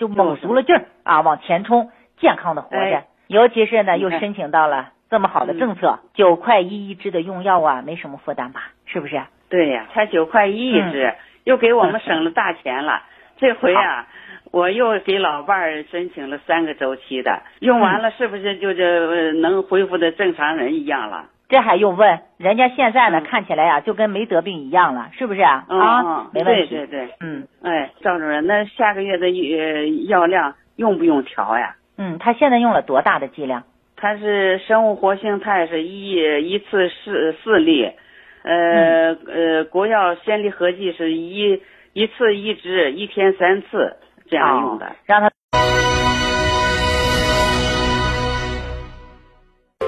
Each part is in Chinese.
就猛足了劲儿啊往前冲，健康的活着。哎尤其是呢，又申请到了这么好的政策，九块一一支的用药啊，没什么负担吧？是不是？对呀，才九块一一支，又给我们省了大钱了。这回啊，我又给老伴儿申请了三个周期的，用完了是不是就这呃能恢复的正常人一样了？这还用问？人家现在呢，嗯看起来啊，就跟没得病一样了，是不是啊？嗯啊嗯，没问题。对对对，嗯哎，赵主任，那下个月的呃药量用不用调呀？嗯，他现在用了多大的剂量？他是生物活性炭是一一次四四粒，嗯呃、呃，国药先例合剂是一一次一支，一天三次这样用的。哦让他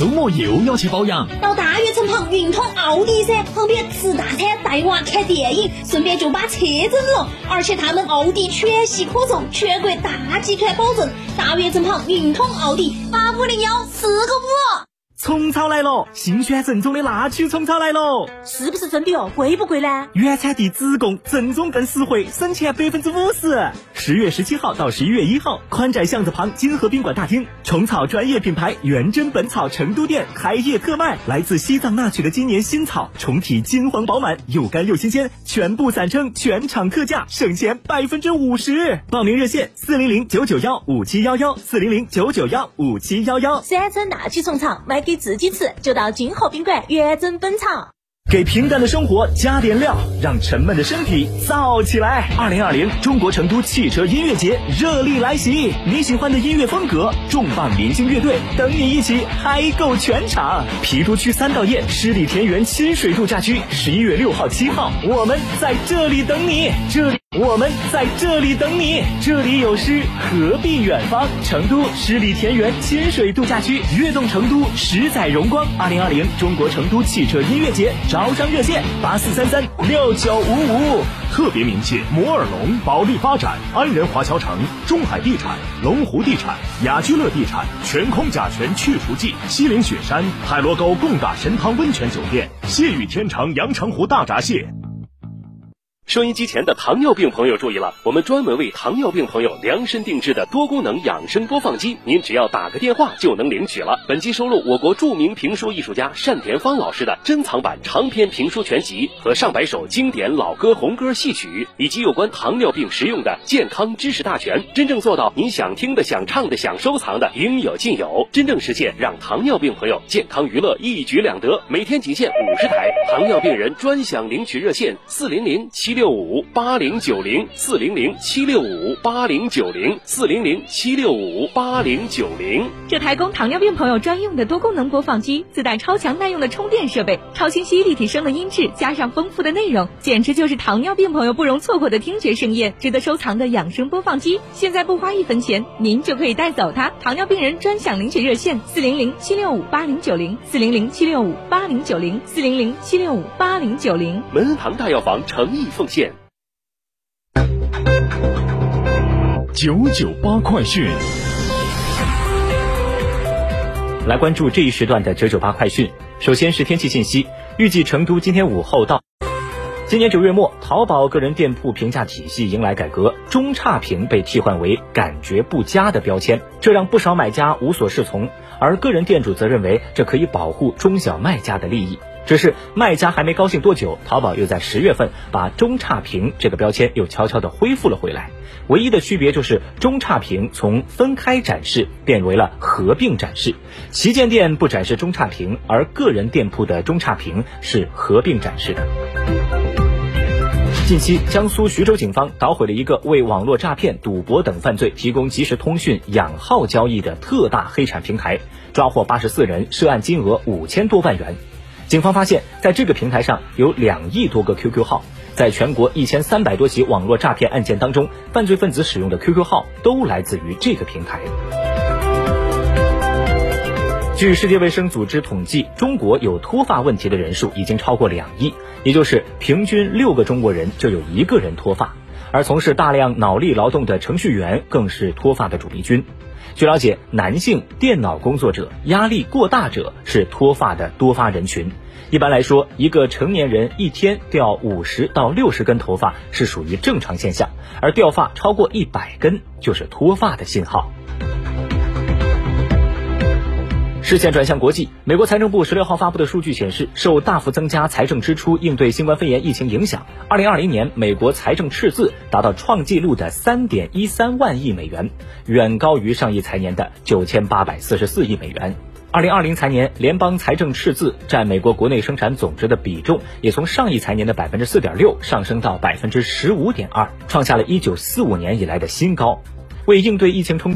周末又要去保养，到大悦城旁运通奥迪噻，旁边吃大餐、带娃看电影，顺便就把车整了。而且他们奥迪全系可送，全国大集团保证。大悦城旁运通奥迪八五零幺四个五。虫草来了，新鲜正宗的腊曲虫草来了，是不是真的哦？贵不贵呢？原产地直供，正宗更实惠，省钱百分之五十。十月十七号到十一月一号，宽窄巷子旁金河宾馆大厅，虫草专业品牌元真本草成都店开业特卖，来自西藏纳曲的今年新草，虫体金黄饱满，又干又新鲜，全部散称全场特价，省钱百分之五十。报名热线：四零零九九幺五七幺幺，四零零九九幺五七幺幺。山城纳曲虫草，买给自己吃，就到金河宾馆原真本草。给平淡的生活加点料，让沉闷的身体燥起来。二零二零中国成都汽车音乐节热力来袭，你喜欢的音乐风格，重磅明星乐队等你一起嗨够全场。郫都区三道堰湿地田园亲水度假区，十一月六号、七号，我们在这里等你。这里。我们在这里等你，这里有诗，何必远方？成都十里田园亲水度假区，悦动成都，十载荣光。二零二零中国成都汽车音乐节招商热线：八四三三六九五五。特别鸣谢摩尔龙、保利发展、安仁华侨城、中海地产、龙湖地产、雅居乐地产、全空甲醛去除剂、西岭雪山、海螺沟贡嘎神汤温泉酒店、谢雨天成阳澄湖大闸蟹。收音机前的糖尿病朋友注意了，我们专门为糖尿病朋友量身定制的多功能养生播放机，您只要打个电话就能领取了。本机收录我国著名评书艺术家单田芳老师的珍藏版长篇评书全集和上百首经典老歌红歌戏曲，以及有关糖尿病实用的健康知识大全，真正做到您想听的、想唱的、想收藏的应有尽有，真正实现让糖尿病朋友健康娱乐一举两得。每天仅限五十台，糖尿病人专享领取热线四零零七六六五八零九零四零零七六五八零九零四零零七六五八零九零。这台供糖尿病朋友专用的多功能播放机，自带超强耐用的充电设备，超清晰立体声的音质，加上丰富的内容，简直就是糖尿病朋友不容错过的听觉盛宴，值得收藏的养生播放机。现在不花一分钱，您就可以带走它。糖尿病人专享领取热线：四零零七六五八零九零四零零七六五八零九零四零零七六五八零九零。门恩堂大药房诚意奉献。九九八快讯，来关注这一时段的九九八快讯。首先是天气信息，预计成都今天午后到。今年九月末，淘宝个人店铺评价体系迎来改革，中差评被替换为感觉不佳的标签，这让不少买家无所适从。而个人店主则认为这可以保护中小卖家的利益。只是卖家还没高兴多久，淘宝又在十月份把中差评这个标签又悄悄地恢复了回来。唯一的区别就是中差评从分开展示变为了合并展示，旗舰店不展示中差评，而个人店铺的中差评是合并展示的。近期，江苏徐州警方捣毁了一个为网络诈骗、赌博等犯罪提供即时通讯、养号交易的特大黑产平台，抓获八十四人，涉案金额五千多万元。警方发现，在这个平台上有两亿多个 QQ 号，在全国一千三百多起网络诈骗案件当中，犯罪分子使用的 QQ 号都来自于这个平台。据世界卫生组织统计，中国有脱发问题的人数已经超过两亿，也就是平均六个中国人就有一个人脱发。而从事大量脑力劳动的程序员更是脱发的主力军。据了解，男性电脑工作者、压力过大者是脱发的多发人群。一般来说，一个成年人一天掉五十到六十根头发是属于正常现象，而掉发超过一百根就是脱发的信号。视线转向国际，美国财政部十六号发布的数据显示，受大幅增加财政支出应对新冠肺炎疫情影响，二零二零年美国财政赤字达到创纪录的三点一三万亿美元，远高于上一财年的九千八百四十四亿美元。二零二零财年联邦财政赤字占美国国内生产总值的比重也从上一财年的百分之四点六上升到百分之十五点二，创下了一九四五年以来的新高。为应对疫情冲击。